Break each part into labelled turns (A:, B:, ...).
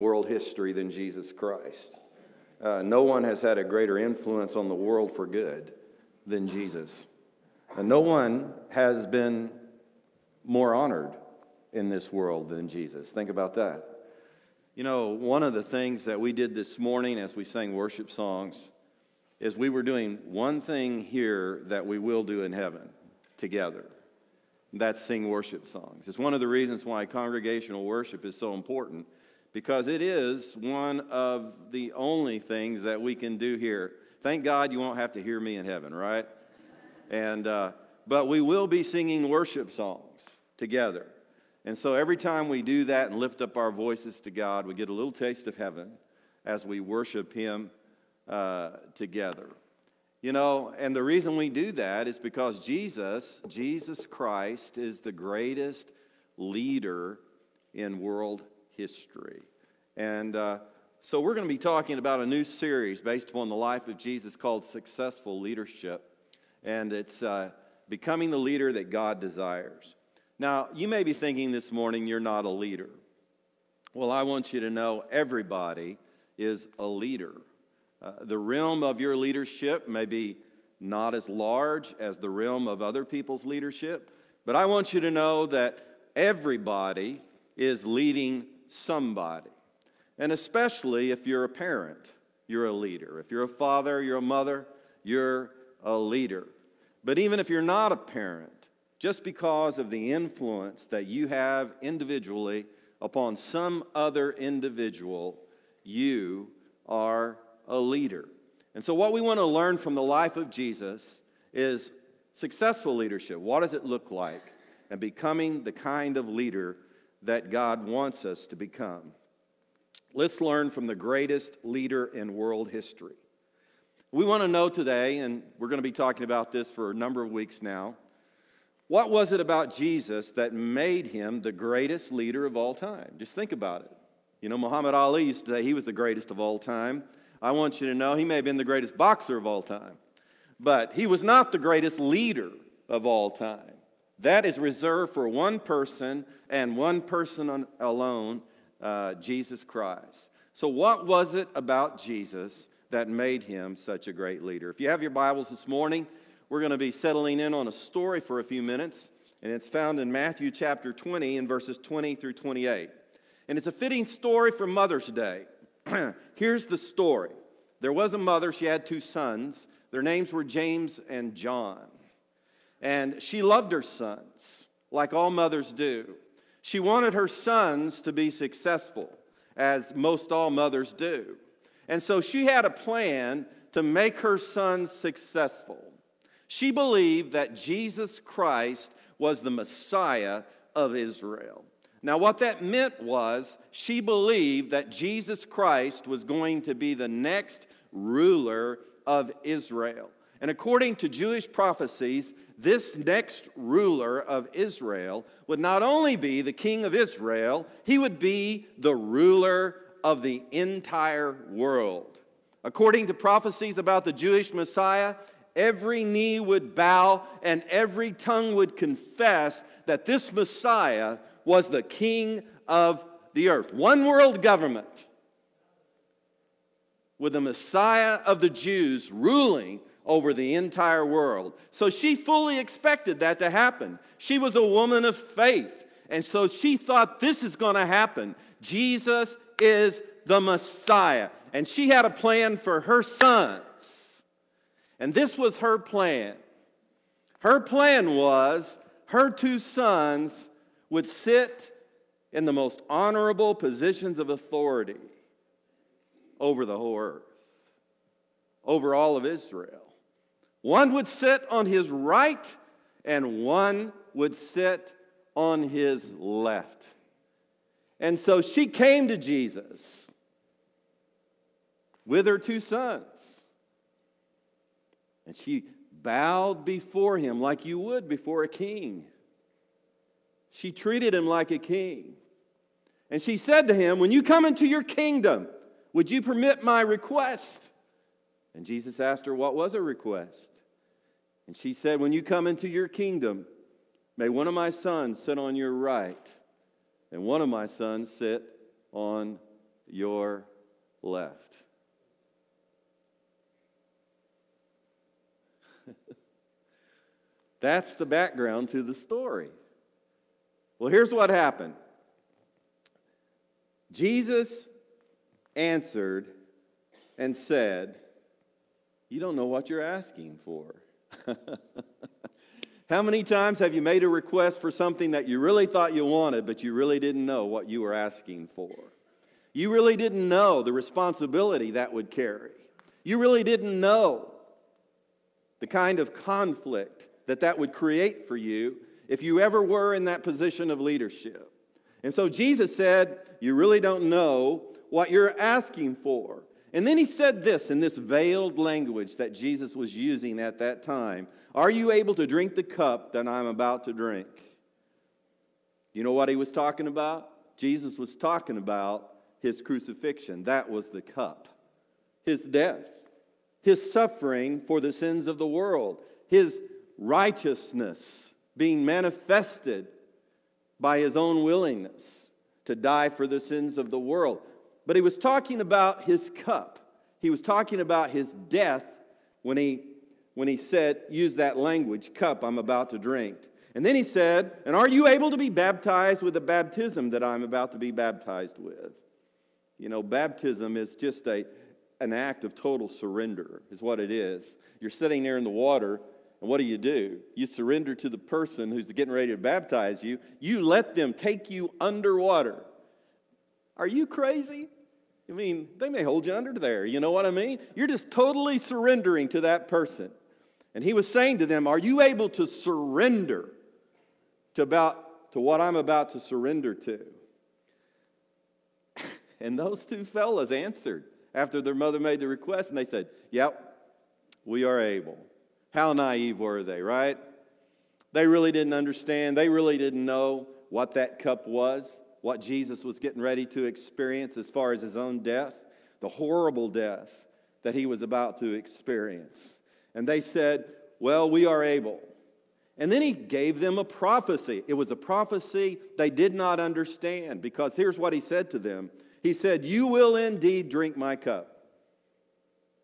A: world history than Jesus Christ. Uh, no one has had a greater influence on the world for good than Jesus. And no one has been more honored in this world than Jesus. Think about that. You know, one of the things that we did this morning as we sang worship songs is we were doing one thing here that we will do in heaven together. That's sing worship songs. It's one of the reasons why congregational worship is so important because it is one of the only things that we can do here. Thank God you won't have to hear me in heaven, right? And, uh, but we will be singing worship songs together. And so every time we do that and lift up our voices to God, we get a little taste of heaven as we worship Him uh, together. You know, and the reason we do that is because Jesus, Jesus Christ, is the greatest leader in world history. And uh, so we're going to be talking about a new series based upon the life of Jesus called Successful Leadership. And it's uh, becoming the leader that God desires. Now, you may be thinking this morning you're not a leader. Well, I want you to know everybody is a leader. Uh, the realm of your leadership may be not as large as the realm of other people's leadership, but I want you to know that everybody is leading somebody. And especially if you're a parent, you're a leader. If you're a father, you're a mother, you're a leader. But even if you're not a parent, just because of the influence that you have individually upon some other individual, you are a leader. And so, what we want to learn from the life of Jesus is successful leadership. What does it look like? And becoming the kind of leader that God wants us to become. Let's learn from the greatest leader in world history. We want to know today, and we're going to be talking about this for a number of weeks now what was it about Jesus that made him the greatest leader of all time? Just think about it. You know, Muhammad Ali used to say he was the greatest of all time. I want you to know he may have been the greatest boxer of all time, but he was not the greatest leader of all time. That is reserved for one person and one person alone, uh, Jesus Christ. So, what was it about Jesus that made him such a great leader? If you have your Bibles this morning, we're going to be settling in on a story for a few minutes, and it's found in Matthew chapter 20 in verses 20 through 28. And it's a fitting story for Mother's Day. Here's the story there was a mother, she had two sons. Their names were James and John. And she loved her sons, like all mothers do. She wanted her sons to be successful, as most all mothers do. And so she had a plan to make her sons successful. She believed that Jesus Christ was the Messiah of Israel. Now, what that meant was she believed that Jesus Christ was going to be the next ruler of Israel. And according to Jewish prophecies, this next ruler of Israel would not only be the king of Israel, he would be the ruler of the entire world. According to prophecies about the Jewish Messiah, every knee would bow and every tongue would confess that this Messiah was the king of the earth. One world government with the Messiah of the Jews ruling over the entire world. So she fully expected that to happen. She was a woman of faith. And so she thought this is going to happen. Jesus is the Messiah. And she had a plan for her sons. and this was her plan. Her plan was her two sons would sit in the most honorable positions of authority over the whole earth, over all of Israel. One would sit on his right, and one would sit on his left. And so she came to Jesus with her two sons. And she bowed before him like you would before a king. She treated him like a king. And she said to him, When you come into your kingdom, would you permit my request? And Jesus asked her, What was her request? And she said, When you come into your kingdom, may one of my sons sit on your right, and one of my sons sit on your left. That's the background to the story. Well, here's what happened Jesus answered and said, You don't know what you're asking for. How many times have you made a request for something that you really thought you wanted, but you really didn't know what you were asking for? You really didn't know the responsibility that would carry. You really didn't know the kind of conflict that that would create for you if you ever were in that position of leadership. And so Jesus said, You really don't know what you're asking for. And then he said this in this veiled language that Jesus was using at that time Are you able to drink the cup that I'm about to drink? You know what he was talking about? Jesus was talking about his crucifixion. That was the cup, his death, his suffering for the sins of the world, his righteousness being manifested by his own willingness to die for the sins of the world. But he was talking about his cup. He was talking about his death when he, when he said, use that language, cup I'm about to drink. And then he said, And are you able to be baptized with the baptism that I'm about to be baptized with? You know, baptism is just a, an act of total surrender, is what it is. You're sitting there in the water, and what do you do? You surrender to the person who's getting ready to baptize you. You let them take you underwater. Are you crazy? I mean, they may hold you under there. You know what I mean? You're just totally surrendering to that person. And he was saying to them, Are you able to surrender to, about, to what I'm about to surrender to? and those two fellas answered after their mother made the request, and they said, Yep, we are able. How naive were they, right? They really didn't understand. They really didn't know what that cup was, what Jesus was getting ready to experience as far as his own death, the horrible death that he was about to experience. And they said, Well, we are able. And then he gave them a prophecy. It was a prophecy they did not understand because here's what he said to them He said, You will indeed drink my cup.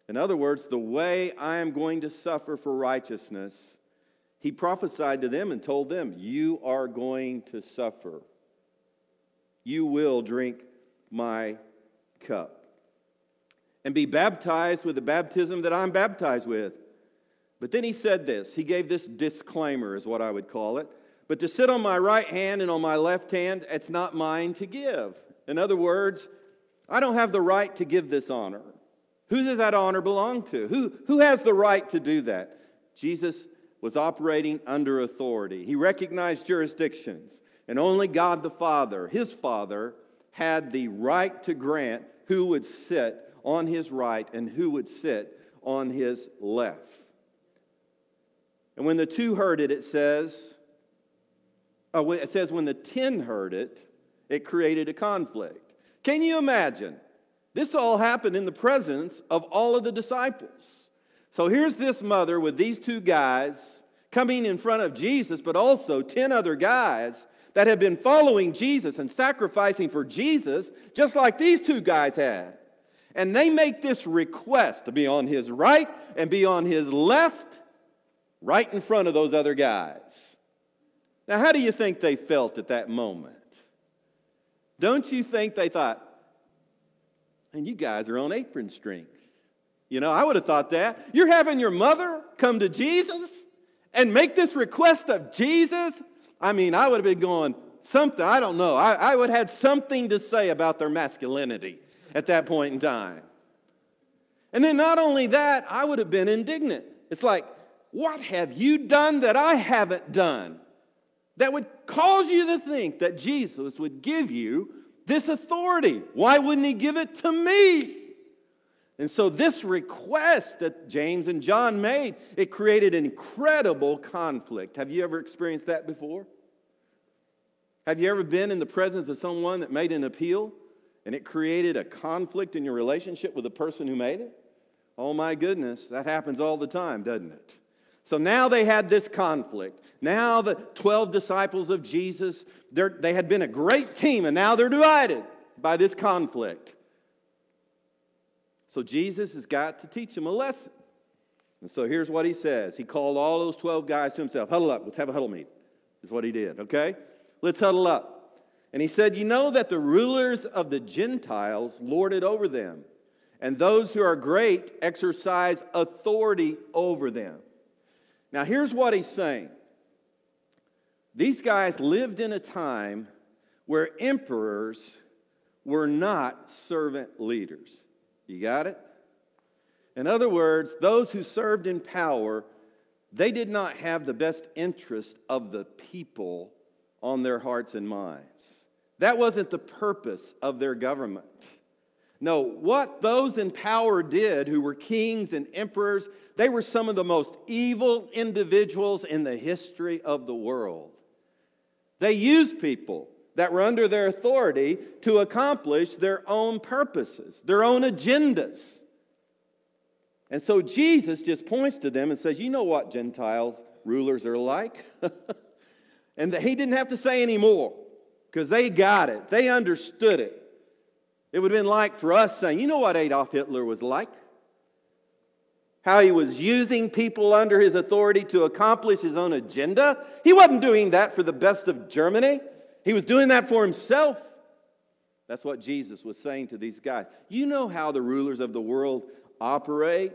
A: In other words, the way I am going to suffer for righteousness, he prophesied to them and told them, You are going to suffer. You will drink my cup and be baptized with the baptism that I'm baptized with. But then he said this. He gave this disclaimer, is what I would call it. But to sit on my right hand and on my left hand, it's not mine to give. In other words, I don't have the right to give this honor. Who does that honor belong to? Who, who has the right to do that? Jesus was operating under authority. He recognized jurisdictions, and only God the Father, his Father, had the right to grant who would sit on his right and who would sit on his left. And when the two heard it, it says, oh, it says when the ten heard it, it created a conflict. Can you imagine? This all happened in the presence of all of the disciples. So here's this mother with these two guys coming in front of Jesus, but also 10 other guys that have been following Jesus and sacrificing for Jesus, just like these two guys had. And they make this request to be on his right and be on his left, right in front of those other guys. Now, how do you think they felt at that moment? Don't you think they thought, and you guys are on apron strings. You know, I would have thought that. You're having your mother come to Jesus and make this request of Jesus? I mean, I would have been going, something, I don't know. I, I would have had something to say about their masculinity at that point in time. And then not only that, I would have been indignant. It's like, what have you done that I haven't done that would cause you to think that Jesus would give you this authority. Why wouldn't he give it to me? And so this request that James and John made, it created incredible conflict. Have you ever experienced that before? Have you ever been in the presence of someone that made an appeal and it created a conflict in your relationship with the person who made it? Oh my goodness, that happens all the time, doesn't it? So now they had this conflict. Now the 12 disciples of Jesus, they had been a great team, and now they're divided by this conflict. So Jesus has got to teach him a lesson. And so here's what he says. He called all those 12 guys to himself. Huddle up. Let's have a huddle meet. Is what he did, okay? Let's huddle up. And he said, You know that the rulers of the Gentiles lord it over them, and those who are great exercise authority over them. Now, here's what he's saying these guys lived in a time where emperors were not servant leaders. You got it? In other words, those who served in power, they did not have the best interest of the people on their hearts and minds. That wasn't the purpose of their government. No, what those in power did, who were kings and emperors, they were some of the most evil individuals in the history of the world. They used people that were under their authority to accomplish their own purposes, their own agendas. And so Jesus just points to them and says, You know what Gentiles rulers are like? and he didn't have to say any more because they got it, they understood it. It would have been like for us saying, You know what Adolf Hitler was like? How he was using people under his authority to accomplish his own agenda. He wasn't doing that for the best of Germany, he was doing that for himself. That's what Jesus was saying to these guys. You know how the rulers of the world operate.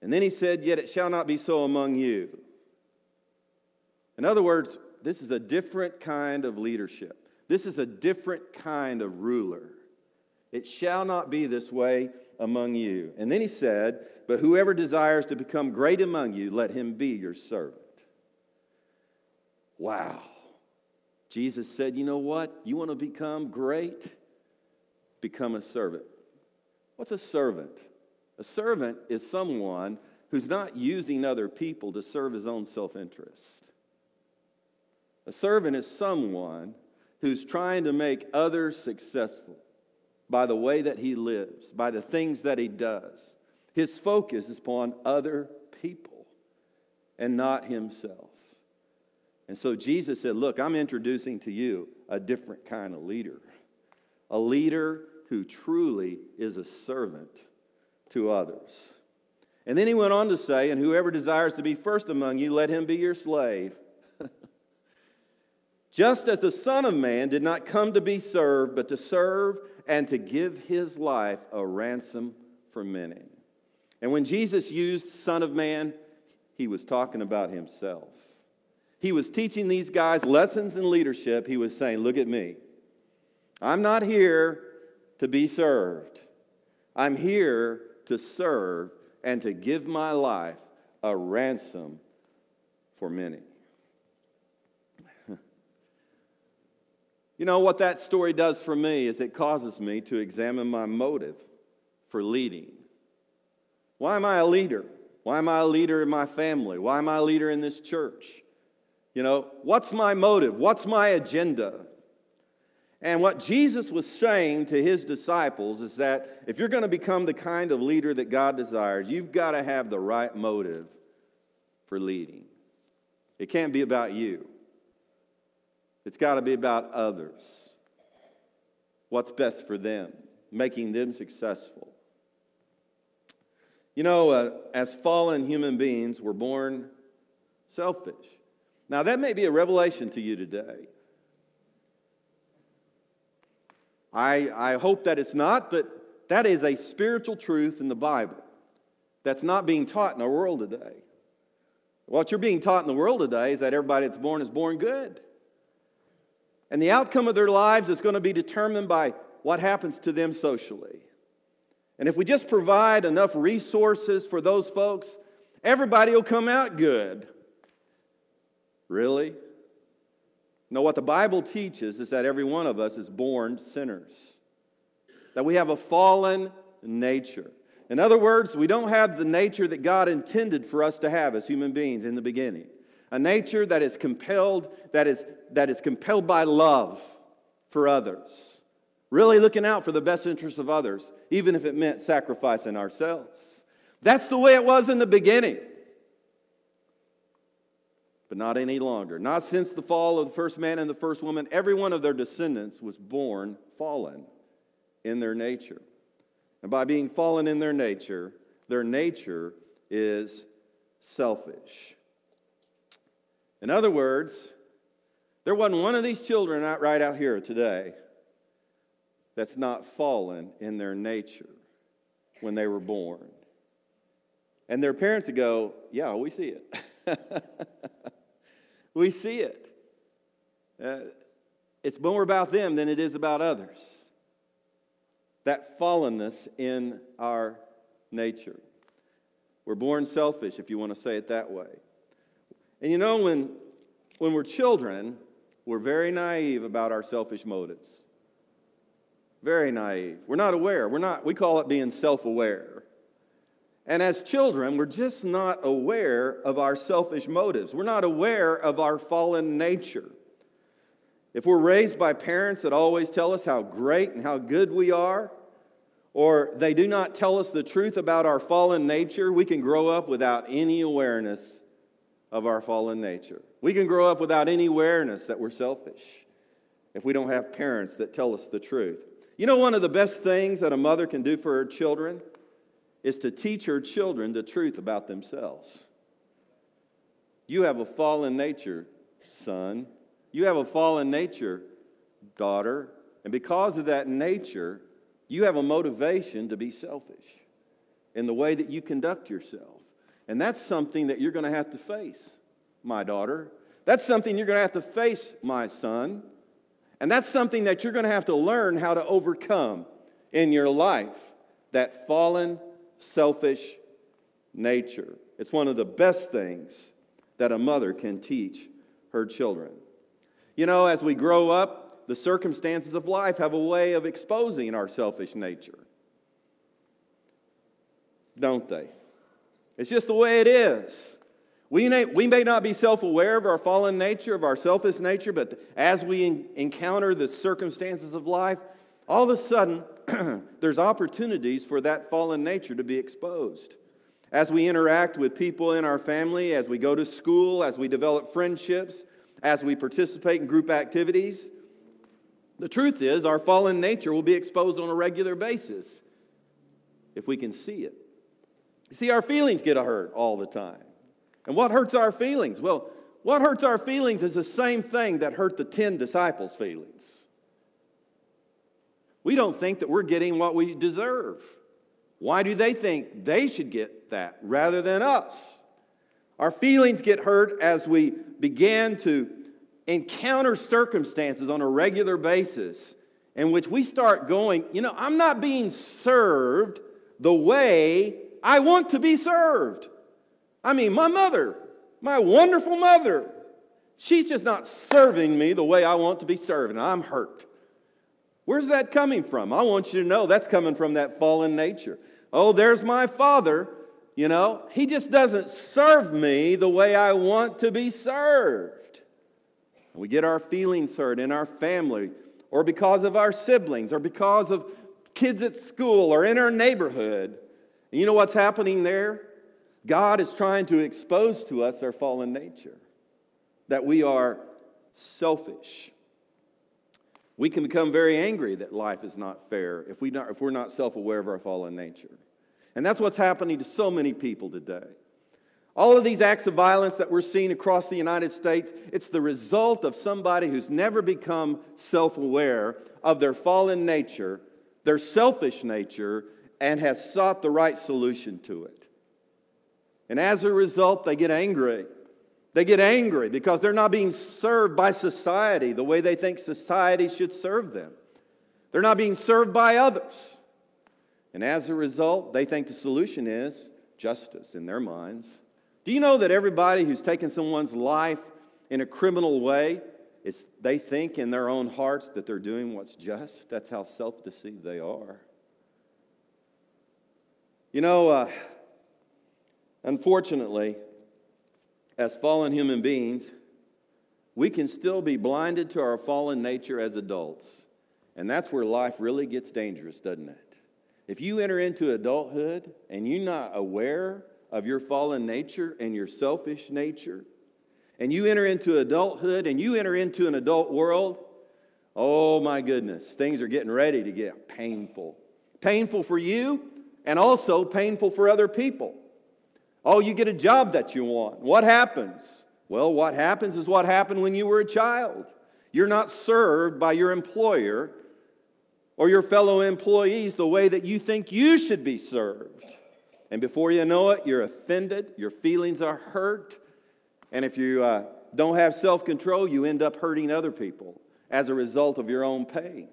A: And then he said, Yet it shall not be so among you. In other words, this is a different kind of leadership. This is a different kind of ruler. It shall not be this way among you. And then he said, But whoever desires to become great among you, let him be your servant. Wow. Jesus said, You know what? You want to become great? Become a servant. What's a servant? A servant is someone who's not using other people to serve his own self interest. A servant is someone who's trying to make others successful by the way that he lives, by the things that he does. His focus is upon other people and not himself. And so Jesus said, Look, I'm introducing to you a different kind of leader, a leader who truly is a servant to others. And then he went on to say, And whoever desires to be first among you, let him be your slave. Just as the Son of Man did not come to be served, but to serve and to give his life a ransom for many. And when Jesus used Son of Man, he was talking about himself. He was teaching these guys lessons in leadership. He was saying, Look at me. I'm not here to be served. I'm here to serve and to give my life a ransom for many. you know what that story does for me is it causes me to examine my motive for leading. Why am I a leader? Why am I a leader in my family? Why am I a leader in this church? You know, what's my motive? What's my agenda? And what Jesus was saying to his disciples is that if you're going to become the kind of leader that God desires, you've got to have the right motive for leading. It can't be about you, it's got to be about others. What's best for them, making them successful. You know, uh, as fallen human beings, we're born selfish. Now, that may be a revelation to you today. I, I hope that it's not, but that is a spiritual truth in the Bible that's not being taught in our world today. What you're being taught in the world today is that everybody that's born is born good. And the outcome of their lives is going to be determined by what happens to them socially. And if we just provide enough resources for those folks, everybody will come out good. Really? No, what the Bible teaches is that every one of us is born sinners, that we have a fallen nature. In other words, we don't have the nature that God intended for us to have as human beings in the beginning. A nature that is compelled, that is, that is compelled by love for others. Really looking out for the best interests of others, even if it meant sacrificing ourselves. That's the way it was in the beginning but not any longer. Not since the fall of the first man and the first woman. Every one of their descendants was born fallen in their nature. And by being fallen in their nature, their nature is selfish. In other words, there wasn't one of these children out right out here today that's not fallen in their nature when they were born. And their parents would go, Yeah, we see it. we see it. Uh, it's more about them than it is about others. That fallenness in our nature. We're born selfish, if you want to say it that way. And you know, when, when we're children, we're very naive about our selfish motives. Very naive. We're not aware. We're not, we call it being self aware. And as children, we're just not aware of our selfish motives. We're not aware of our fallen nature. If we're raised by parents that always tell us how great and how good we are, or they do not tell us the truth about our fallen nature, we can grow up without any awareness of our fallen nature. We can grow up without any awareness that we're selfish if we don't have parents that tell us the truth. You know, one of the best things that a mother can do for her children is to teach her children the truth about themselves. You have a fallen nature, son. You have a fallen nature, daughter. And because of that nature, you have a motivation to be selfish in the way that you conduct yourself. And that's something that you're going to have to face, my daughter. That's something you're going to have to face, my son. And that's something that you're going to have to learn how to overcome in your life that fallen, selfish nature. It's one of the best things that a mother can teach her children. You know, as we grow up, the circumstances of life have a way of exposing our selfish nature. Don't they? It's just the way it is. We may, we may not be self aware of our fallen nature, of our selfish nature, but as we encounter the circumstances of life, all of a sudden, there's opportunities for that fallen nature to be exposed. As we interact with people in our family, as we go to school, as we develop friendships, as we participate in group activities, the truth is our fallen nature will be exposed on a regular basis if we can see it. You see, our feelings get hurt all the time. And what hurts our feelings? Well, what hurts our feelings is the same thing that hurt the 10 disciples' feelings. We don't think that we're getting what we deserve. Why do they think they should get that rather than us? Our feelings get hurt as we begin to encounter circumstances on a regular basis in which we start going, you know, I'm not being served the way I want to be served. I mean, my mother, my wonderful mother, she's just not serving me the way I want to be served, and I'm hurt. Where's that coming from? I want you to know that's coming from that fallen nature. Oh, there's my father. You know, he just doesn't serve me the way I want to be served. We get our feelings hurt in our family, or because of our siblings, or because of kids at school, or in our neighborhood. And you know what's happening there? God is trying to expose to us our fallen nature, that we are selfish. We can become very angry that life is not fair if, we not, if we're not self aware of our fallen nature. And that's what's happening to so many people today. All of these acts of violence that we're seeing across the United States, it's the result of somebody who's never become self aware of their fallen nature, their selfish nature, and has sought the right solution to it. And as a result, they get angry. They get angry because they're not being served by society the way they think society should serve them. They're not being served by others. And as a result, they think the solution is justice in their minds. Do you know that everybody who's taken someone's life in a criminal way, is, they think in their own hearts that they're doing what's just? That's how self deceived they are. You know, uh, Unfortunately, as fallen human beings, we can still be blinded to our fallen nature as adults. And that's where life really gets dangerous, doesn't it? If you enter into adulthood and you're not aware of your fallen nature and your selfish nature, and you enter into adulthood and you enter into an adult world, oh my goodness, things are getting ready to get painful. painful for you and also painful for other people. Oh, you get a job that you want. What happens? Well, what happens is what happened when you were a child. You're not served by your employer or your fellow employees the way that you think you should be served. And before you know it, you're offended, your feelings are hurt, and if you uh, don't have self control, you end up hurting other people as a result of your own pain.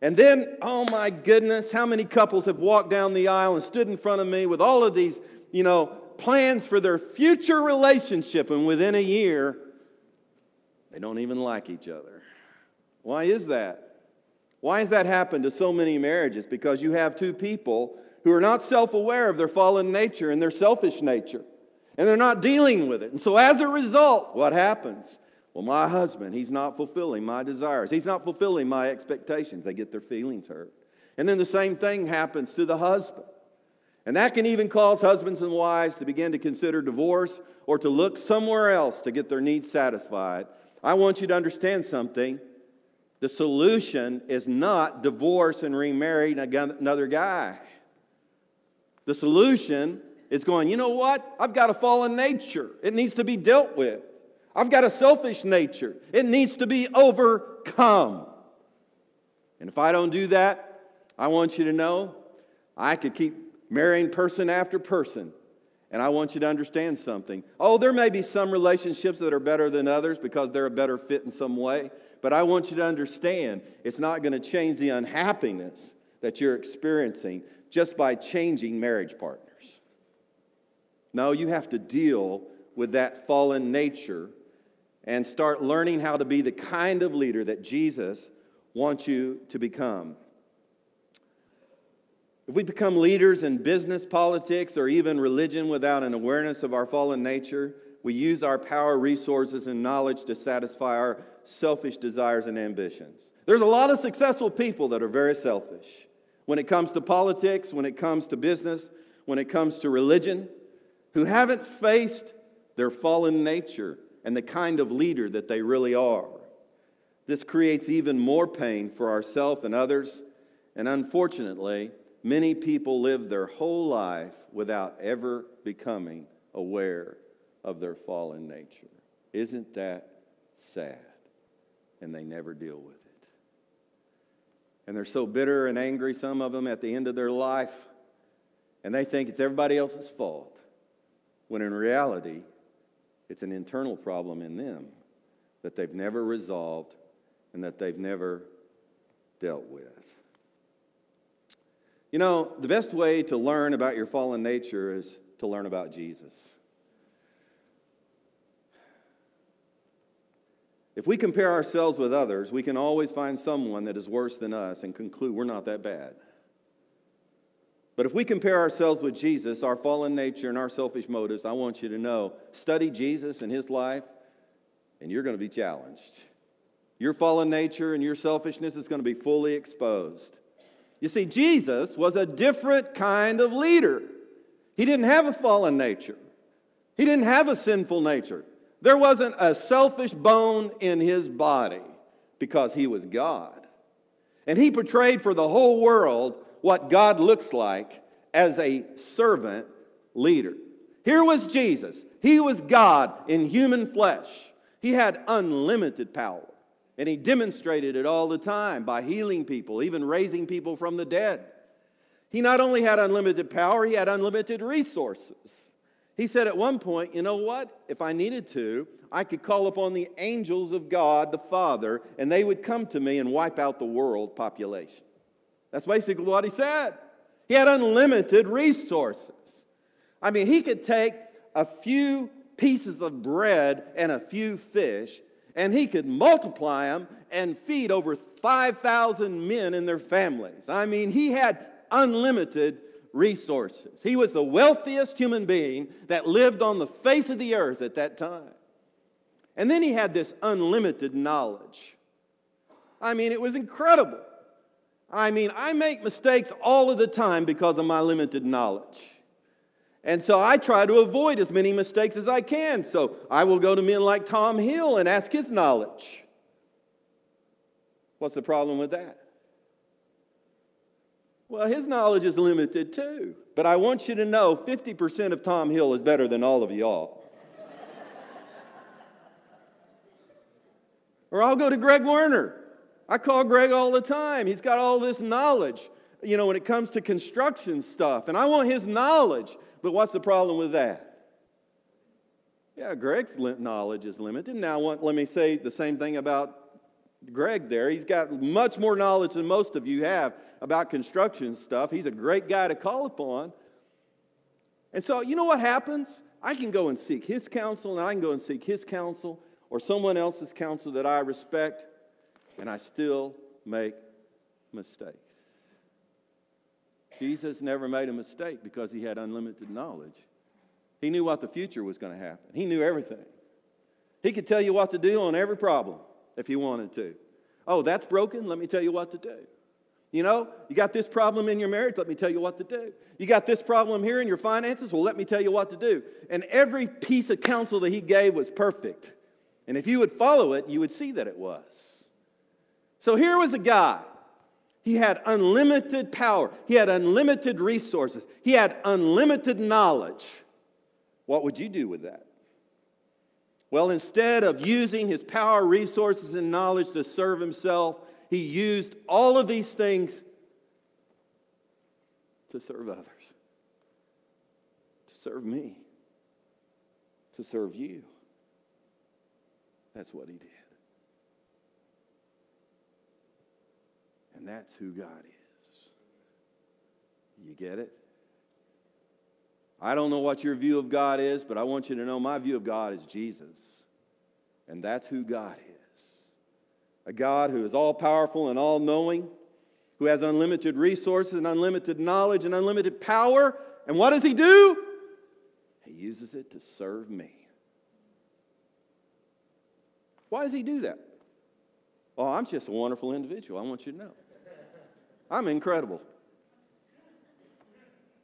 A: And then, oh my goodness, how many couples have walked down the aisle and stood in front of me with all of these, you know, plans for their future relationship, and within a year, they don't even like each other. Why is that? Why has that happened to so many marriages? Because you have two people who are not self aware of their fallen nature and their selfish nature, and they're not dealing with it. And so, as a result, what happens? Well, my husband, he's not fulfilling my desires. He's not fulfilling my expectations. They get their feelings hurt. And then the same thing happens to the husband. And that can even cause husbands and wives to begin to consider divorce or to look somewhere else to get their needs satisfied. I want you to understand something. The solution is not divorce and remarry another guy. The solution is going, you know what? I've got a fallen nature. It needs to be dealt with. I've got a selfish nature. It needs to be overcome. And if I don't do that, I want you to know I could keep marrying person after person. And I want you to understand something. Oh, there may be some relationships that are better than others because they're a better fit in some way. But I want you to understand it's not going to change the unhappiness that you're experiencing just by changing marriage partners. No, you have to deal with that fallen nature and start learning how to be the kind of leader that Jesus wants you to become. If we become leaders in business, politics, or even religion without an awareness of our fallen nature, we use our power, resources, and knowledge to satisfy our selfish desires and ambitions. There's a lot of successful people that are very selfish. When it comes to politics, when it comes to business, when it comes to religion, who haven't faced their fallen nature and the kind of leader that they really are. This creates even more pain for ourselves and others, and unfortunately, many people live their whole life without ever becoming aware of their fallen nature. Isn't that sad? and they never deal with it. And they're so bitter and angry, some of them, at the end of their life, and they think it's everybody else's fault, when in reality, it's an internal problem in them that they've never resolved and that they've never dealt with. You know, the best way to learn about your fallen nature is to learn about Jesus. If we compare ourselves with others, we can always find someone that is worse than us and conclude we're not that bad. But if we compare ourselves with Jesus, our fallen nature and our selfish motives, I want you to know study Jesus and his life, and you're going to be challenged. Your fallen nature and your selfishness is going to be fully exposed. You see, Jesus was a different kind of leader. He didn't have a fallen nature, he didn't have a sinful nature. There wasn't a selfish bone in his body because he was God. And he portrayed for the whole world what God looks like as a servant leader. Here was Jesus. He was God in human flesh. He had unlimited power. And he demonstrated it all the time by healing people, even raising people from the dead. He not only had unlimited power, he had unlimited resources. He said at one point, you know what? If I needed to, I could call upon the angels of God, the Father, and they would come to me and wipe out the world population. That's basically what he said. He had unlimited resources. I mean, he could take a few pieces of bread and a few fish, and he could multiply them and feed over 5,000 men and their families. I mean, he had unlimited resources. He was the wealthiest human being that lived on the face of the earth at that time. And then he had this unlimited knowledge. I mean, it was incredible. I mean, I make mistakes all of the time because of my limited knowledge. And so I try to avoid as many mistakes as I can. So I will go to men like Tom Hill and ask his knowledge. What's the problem with that? Well, his knowledge is limited too. But I want you to know 50% of Tom Hill is better than all of y'all. or I'll go to Greg Werner. I call Greg all the time. He's got all this knowledge, you know, when it comes to construction stuff. And I want his knowledge. But what's the problem with that? Yeah, Greg's knowledge is limited. Now, let me say the same thing about Greg there. He's got much more knowledge than most of you have about construction stuff. He's a great guy to call upon. And so, you know what happens? I can go and seek his counsel, and I can go and seek his counsel or someone else's counsel that I respect, and I still make mistakes. Jesus never made a mistake because he had unlimited knowledge. He knew what the future was going to happen, he knew everything. He could tell you what to do on every problem if he wanted to. Oh, that's broken? Let me tell you what to do. You know, you got this problem in your marriage, let me tell you what to do. You got this problem here in your finances, well, let me tell you what to do. And every piece of counsel that he gave was perfect. And if you would follow it, you would see that it was. So here was a guy. He had unlimited power, he had unlimited resources, he had unlimited knowledge. What would you do with that? Well, instead of using his power, resources, and knowledge to serve himself, he used all of these things to serve others, to serve me, to serve you. That's what he did. And that's who God is. You get it? I don't know what your view of God is, but I want you to know my view of God is Jesus. And that's who God is. A God who is all powerful and all knowing, who has unlimited resources and unlimited knowledge and unlimited power. And what does He do? He uses it to serve me. Why does He do that? Oh, I'm just a wonderful individual. I want you to know. I'm incredible.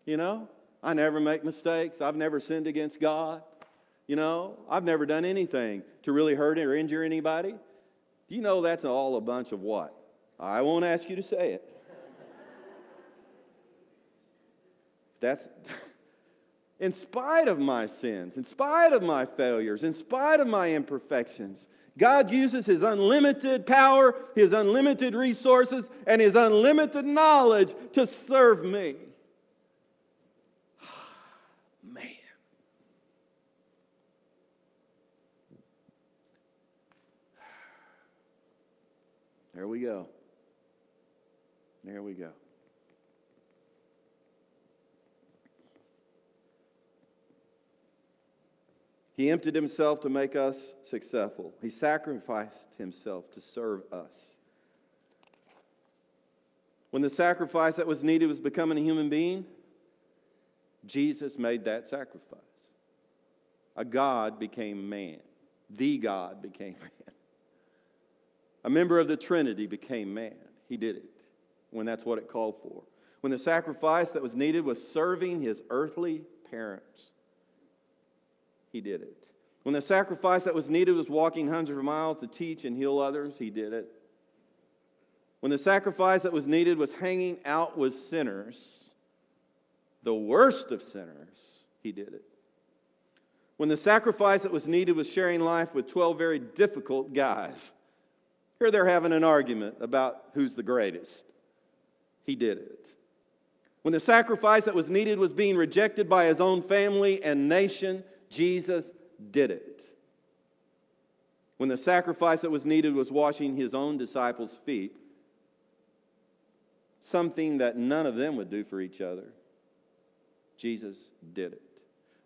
A: You know? I never make mistakes. I've never sinned against God. You know, I've never done anything to really hurt or injure anybody. Do you know that's all a bunch of what? I won't ask you to say it. That's in spite of my sins, in spite of my failures, in spite of my imperfections, God uses His unlimited power, His unlimited resources, and His unlimited knowledge to serve me. Man. There we go. There we go. He emptied himself to make us successful. He sacrificed himself to serve us. When the sacrifice that was needed was becoming a human being, Jesus made that sacrifice. A God became man. The God became man. A member of the Trinity became man. He did it when that's what it called for. When the sacrifice that was needed was serving his earthly parents, he did it. When the sacrifice that was needed was walking hundreds of miles to teach and heal others, he did it. When the sacrifice that was needed was hanging out with sinners, the worst of sinners, he did it. When the sacrifice that was needed was sharing life with 12 very difficult guys, here they're having an argument about who's the greatest. He did it. When the sacrifice that was needed was being rejected by his own family and nation, Jesus did it. When the sacrifice that was needed was washing his own disciples' feet, something that none of them would do for each other, Jesus did it.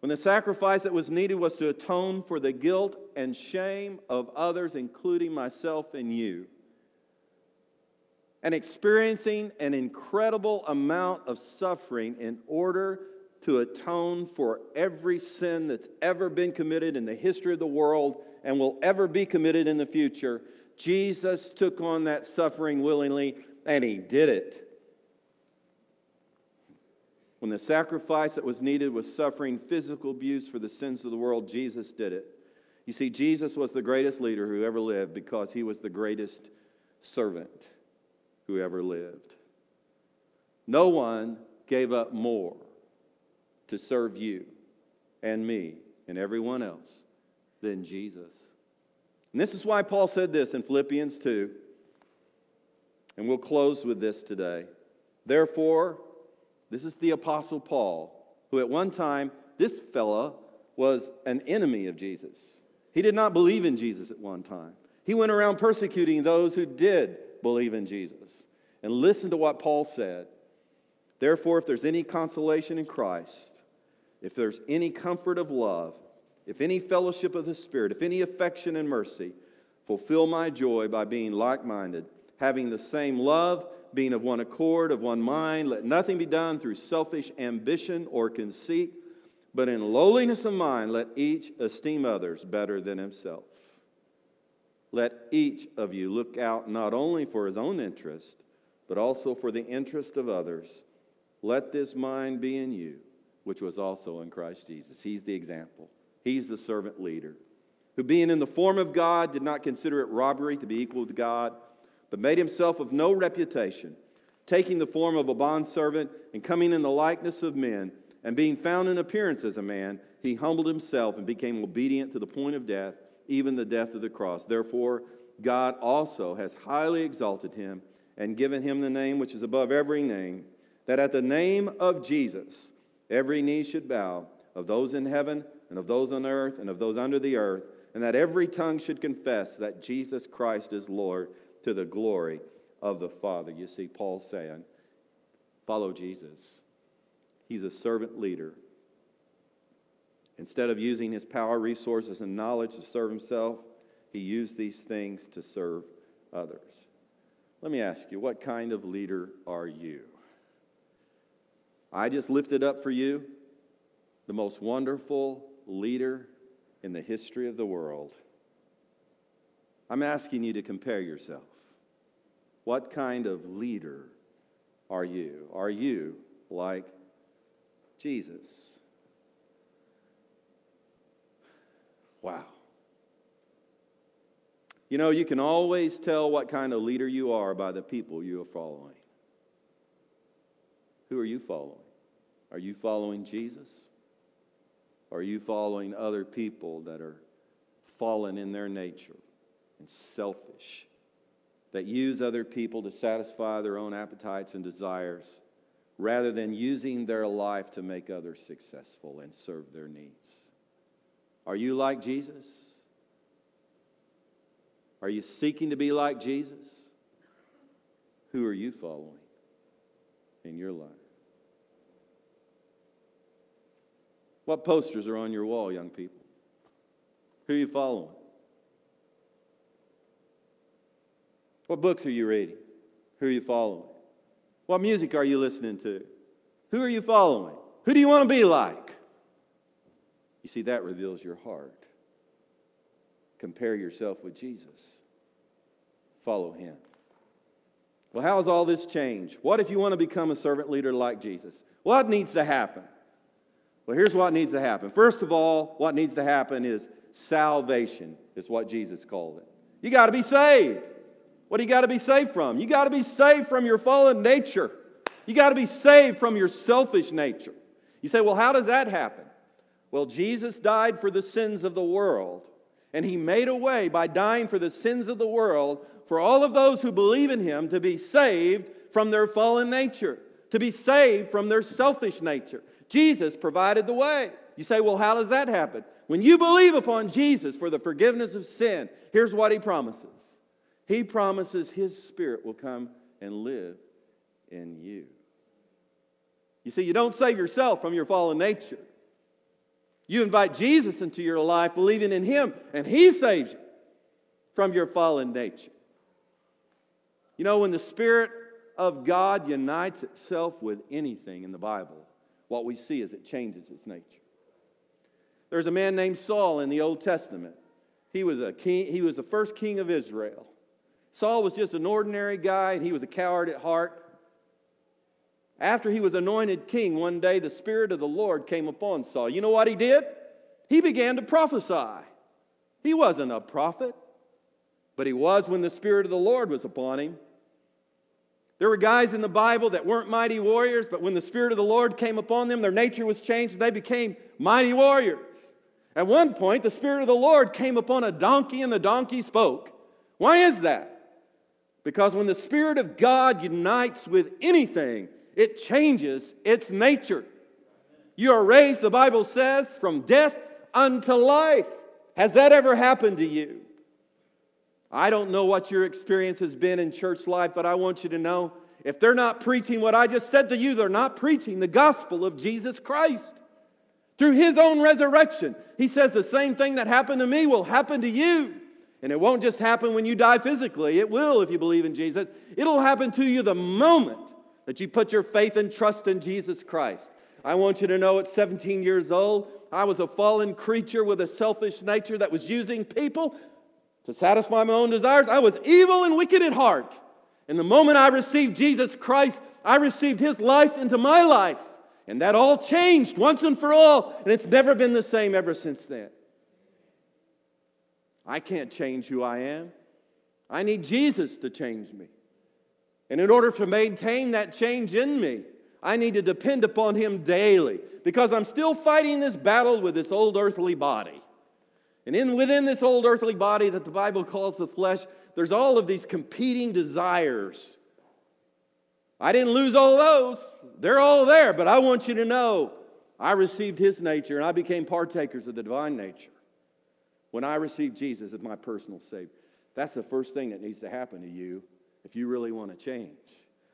A: When the sacrifice that was needed was to atone for the guilt and shame of others, including myself and you, and experiencing an incredible amount of suffering in order to atone for every sin that's ever been committed in the history of the world and will ever be committed in the future, Jesus took on that suffering willingly and he did it. When the sacrifice that was needed was suffering physical abuse for the sins of the world, Jesus did it. You see, Jesus was the greatest leader who ever lived because he was the greatest servant who ever lived. No one gave up more to serve you and me and everyone else than Jesus. And this is why Paul said this in Philippians 2. And we'll close with this today. Therefore, this is the Apostle Paul, who at one time, this fella was an enemy of Jesus. He did not believe in Jesus at one time. He went around persecuting those who did believe in Jesus. And listen to what Paul said. Therefore, if there's any consolation in Christ, if there's any comfort of love, if any fellowship of the Spirit, if any affection and mercy, fulfill my joy by being like minded, having the same love, being of one accord, of one mind. Let nothing be done through selfish ambition or conceit, but in lowliness of mind, let each esteem others better than himself. Let each of you look out not only for his own interest, but also for the interest of others. Let this mind be in you, which was also in Christ Jesus. He's the example. He's the servant leader, who being in the form of God did not consider it robbery to be equal to God, but made himself of no reputation, taking the form of a bondservant and coming in the likeness of men, and being found in appearance as a man, he humbled himself and became obedient to the point of death, even the death of the cross. Therefore, God also has highly exalted him and given him the name which is above every name, that at the name of Jesus every knee should bow, of those in heaven and of those on earth and of those under the earth, and that every tongue should confess that Jesus Christ is Lord to the glory of the Father. You see, Paul saying, follow Jesus. He's a servant leader. Instead of using his power, resources, and knowledge to serve himself, he used these things to serve others. Let me ask you, what kind of leader are you? I just lifted up for you the most wonderful leader in the history of the world. I'm asking you to compare yourself. What kind of leader are you? Are you like Jesus? Wow. You know, you can always tell what kind of leader you are by the people you are following. Who are you following? Are you following Jesus? Are you following other people that are fallen in their nature and selfish, that use other people to satisfy their own appetites and desires rather than using their life to make others successful and serve their needs? Are you like Jesus? Are you seeking to be like Jesus? Who are you following in your life? What posters are on your wall, young people? Who are you following? What books are you reading? Who are you following? What music are you listening to? Who are you following? Who do you want to be like? You see, that reveals your heart. Compare yourself with Jesus. Follow him. Well, how has all this changed? What if you want to become a servant leader like Jesus? What needs to happen? Well, here's what needs to happen. First of all, what needs to happen is salvation, is what Jesus called it. You got to be saved. What do you got to be saved from? You got to be saved from your fallen nature. You got to be saved from your selfish nature. You say, well, how does that happen? Well, Jesus died for the sins of the world, and he made a way by dying for the sins of the world for all of those who believe in him to be saved from their fallen nature, to be saved from their selfish nature. Jesus provided the way. You say, well, how does that happen? When you believe upon Jesus for the forgiveness of sin, here's what he promises He promises his spirit will come and live in you. You see, you don't save yourself from your fallen nature. You invite Jesus into your life, believing in him, and he saves you from your fallen nature. You know, when the Spirit of God unites itself with anything in the Bible, what we see is it changes its nature. There's a man named Saul in the Old Testament. He was, a king, he was the first king of Israel. Saul was just an ordinary guy, and he was a coward at heart. After he was anointed king, one day the Spirit of the Lord came upon Saul. You know what he did? He began to prophesy. He wasn't a prophet, but he was when the Spirit of the Lord was upon him. There were guys in the Bible that weren't mighty warriors, but when the Spirit of the Lord came upon them, their nature was changed, they became mighty warriors. At one point, the Spirit of the Lord came upon a donkey, and the donkey spoke. Why is that? Because when the Spirit of God unites with anything, it changes its nature. You are raised, the Bible says, from death unto life. Has that ever happened to you? I don't know what your experience has been in church life, but I want you to know if they're not preaching what I just said to you, they're not preaching the gospel of Jesus Christ. Through his own resurrection, he says the same thing that happened to me will happen to you. And it won't just happen when you die physically, it will if you believe in Jesus. It'll happen to you the moment that you put your faith and trust in Jesus Christ. I want you to know at 17 years old, I was a fallen creature with a selfish nature that was using people to satisfy my own desires. I was evil and wicked at heart. And the moment I received Jesus Christ, I received his life into my life. And that all changed once and for all. And it's never been the same ever since then. I can't change who I am. I need Jesus to change me. And in order to maintain that change in me, I need to depend upon Him daily because I'm still fighting this battle with this old earthly body. And in, within this old earthly body that the Bible calls the flesh, there's all of these competing desires. I didn't lose all those, they're all there, but I want you to know I received His nature and I became partakers of the divine nature when I received Jesus as my personal Savior. That's the first thing that needs to happen to you if you really want to change.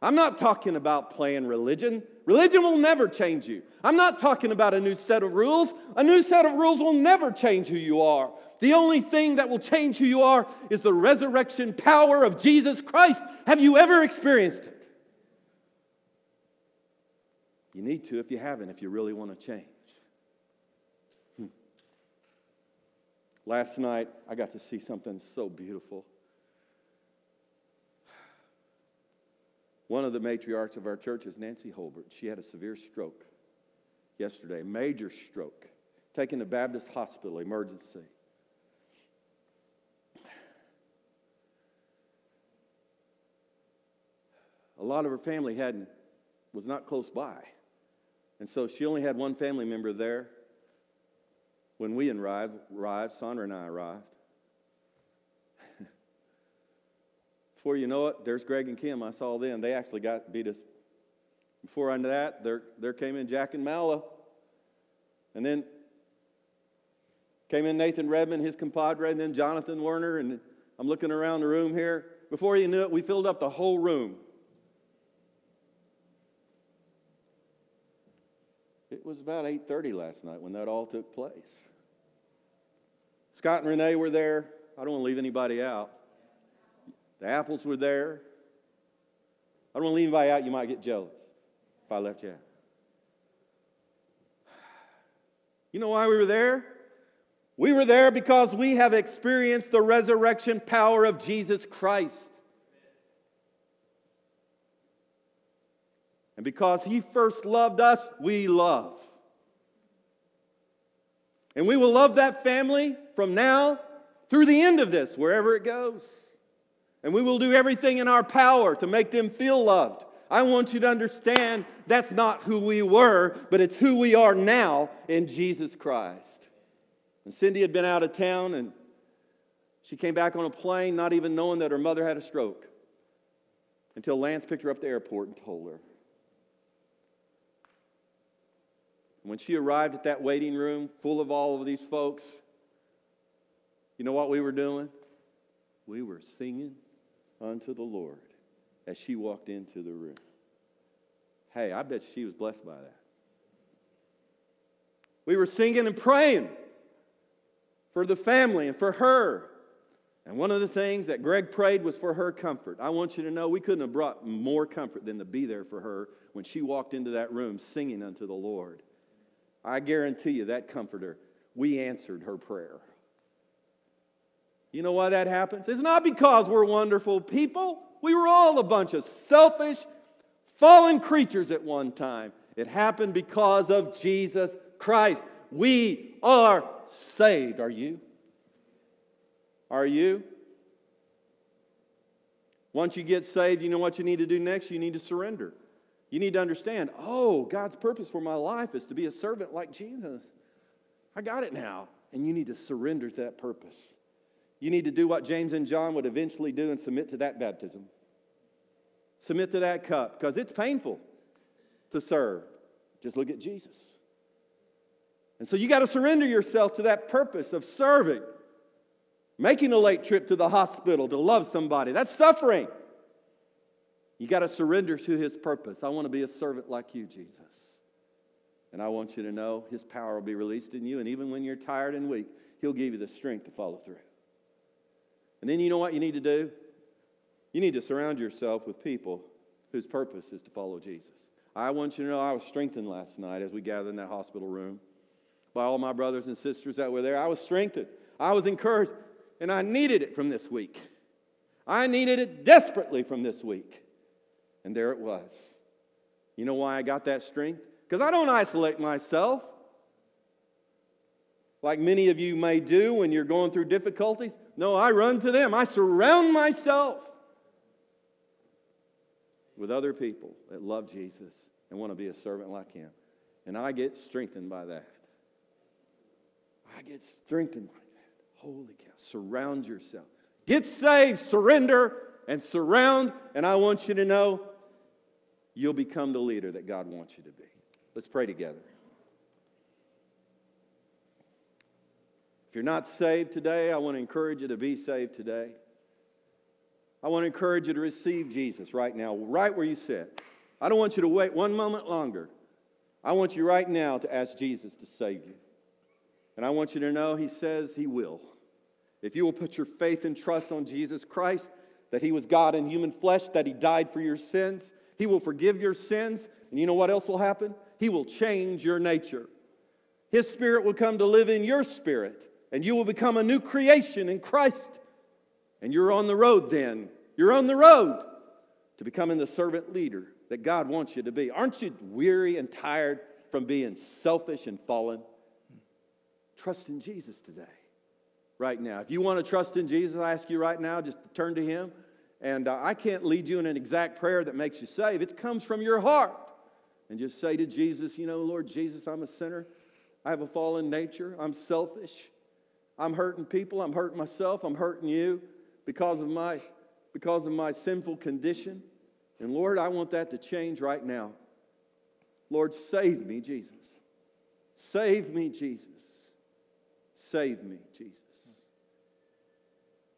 A: I'm not talking about playing religion. Religion will never change you. I'm not talking about a new set of rules. A new set of rules will never change who you are. The only thing that will change who you are is the resurrection power of Jesus Christ. Have you ever experienced it? You need to if you haven't, if you really want to change. Hmm. Last night, I got to see something so beautiful. One of the matriarchs of our church is Nancy Holbert. She had a severe stroke yesterday, major stroke, taken to Baptist Hospital, emergency. A lot of her family hadn't, was not close by. And so she only had one family member there. When we arrived, arrived Sandra and I arrived. Before you know it, there's Greg and Kim. I saw them. They actually got beat us. Before under that, there, there came in Jack and Mala. And then came in Nathan Redmond, his compadre, and then Jonathan Werner. And I'm looking around the room here. Before you knew it, we filled up the whole room. It was about 8:30 last night when that all took place. Scott and Renee were there. I don't want to leave anybody out. The apples were there. I don't want to leave anybody out. You might get jealous if I left you out. You know why we were there? We were there because we have experienced the resurrection power of Jesus Christ. And because He first loved us, we love. And we will love that family from now through the end of this, wherever it goes. And we will do everything in our power to make them feel loved. I want you to understand that's not who we were, but it's who we are now in Jesus Christ. And Cindy had been out of town and she came back on a plane not even knowing that her mother had a stroke until Lance picked her up at the airport and told her. When she arrived at that waiting room full of all of these folks, you know what we were doing? We were singing unto the Lord as she walked into the room. Hey, I bet she was blessed by that. We were singing and praying for the family and for her. And one of the things that Greg prayed was for her comfort. I want you to know we couldn't have brought more comfort than to be there for her when she walked into that room singing unto the Lord. I guarantee you that comforter, we answered her prayer. You know why that happens? It's not because we're wonderful people. We were all a bunch of selfish, fallen creatures at one time. It happened because of Jesus Christ. We are saved. Are you? Are you? Once you get saved, you know what you need to do next? You need to surrender. You need to understand, oh, God's purpose for my life is to be a servant like Jesus. I got it now. And you need to surrender to that purpose. You need to do what James and John would eventually do and submit to that baptism. Submit to that cup because it's painful to serve. Just look at Jesus. And so you got to surrender yourself to that purpose of serving, making a late trip to the hospital to love somebody. That's suffering. You got to surrender to his purpose. I want to be a servant like you, Jesus. And I want you to know his power will be released in you. And even when you're tired and weak, he'll give you the strength to follow through. And then you know what you need to do? You need to surround yourself with people whose purpose is to follow Jesus. I want you to know I was strengthened last night as we gathered in that hospital room by all my brothers and sisters that were there. I was strengthened, I was encouraged, and I needed it from this week. I needed it desperately from this week. And there it was. You know why I got that strength? Because I don't isolate myself like many of you may do when you're going through difficulties. No, I run to them. I surround myself with other people that love Jesus and want to be a servant like him. And I get strengthened by that. I get strengthened by that. Holy cow. Surround yourself. Get saved, surrender, and surround. And I want you to know you'll become the leader that God wants you to be. Let's pray together. If you're not saved today, I want to encourage you to be saved today. I want to encourage you to receive Jesus right now, right where you sit. I don't want you to wait one moment longer. I want you right now to ask Jesus to save you. And I want you to know He says He will. If you will put your faith and trust on Jesus Christ, that He was God in human flesh, that He died for your sins, He will forgive your sins. And you know what else will happen? He will change your nature. His spirit will come to live in your spirit, and you will become a new creation in Christ. And you're on the road then. You're on the road to becoming the servant leader that God wants you to be. Aren't you weary and tired from being selfish and fallen? Trust in Jesus today, right now. If you want to trust in Jesus, I ask you right now just to turn to Him. And uh, I can't lead you in an exact prayer that makes you save, it comes from your heart and just say to Jesus, You know, Lord Jesus, I'm a sinner. I have a fallen nature. I'm selfish. I'm hurting people. I'm hurting myself. I'm hurting you because of my, because of my sinful condition. And Lord, I want that to change right now. Lord, save me, Jesus. Save me, Jesus. Save me, Jesus.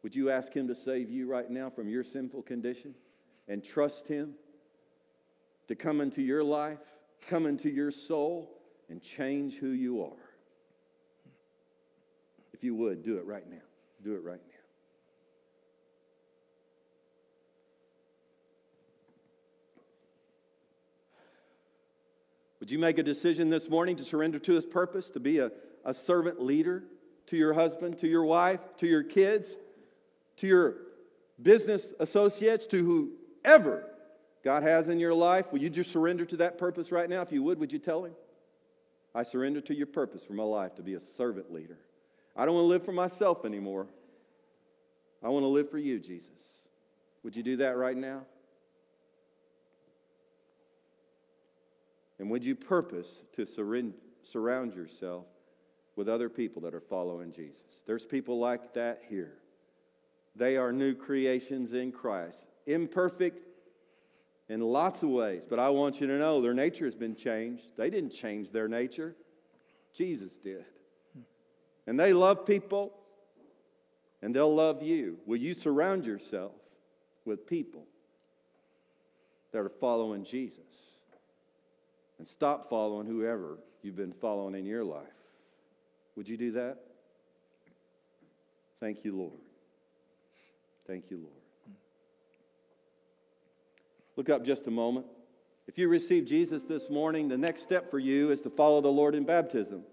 A: Would you ask Him to save you right now from your sinful condition and trust Him? to come into your life, come into your soul, and change who you are. If you would, do it right now. Do it right now. Would you make a decision this morning to surrender to his purpose, to be a, a servant leader to your husband, to your wife, to your kids, to your business associates, to whoever God has in your life, will you just surrender to that purpose right now? If you would, would you tell Him? I surrender to your purpose for my life to be a servant leader. I don't want to live for myself anymore. I want to live for you, Jesus. Would you do that right now? And would you purpose to surround yourself with other people that are following Jesus? There's people like that here. They are new creations in Christ, imperfect in lots of ways. But I want you to know their nature has been changed. They didn't change their nature, Jesus did. And they love people, and they'll love you. Will you surround yourself with people that are following Jesus? And stop following whoever you've been following in your life. Would you do that? Thank you, Lord. Thank you, Lord. Look up just a moment. If you receive Jesus this morning, the next step for you is to follow the Lord in baptism.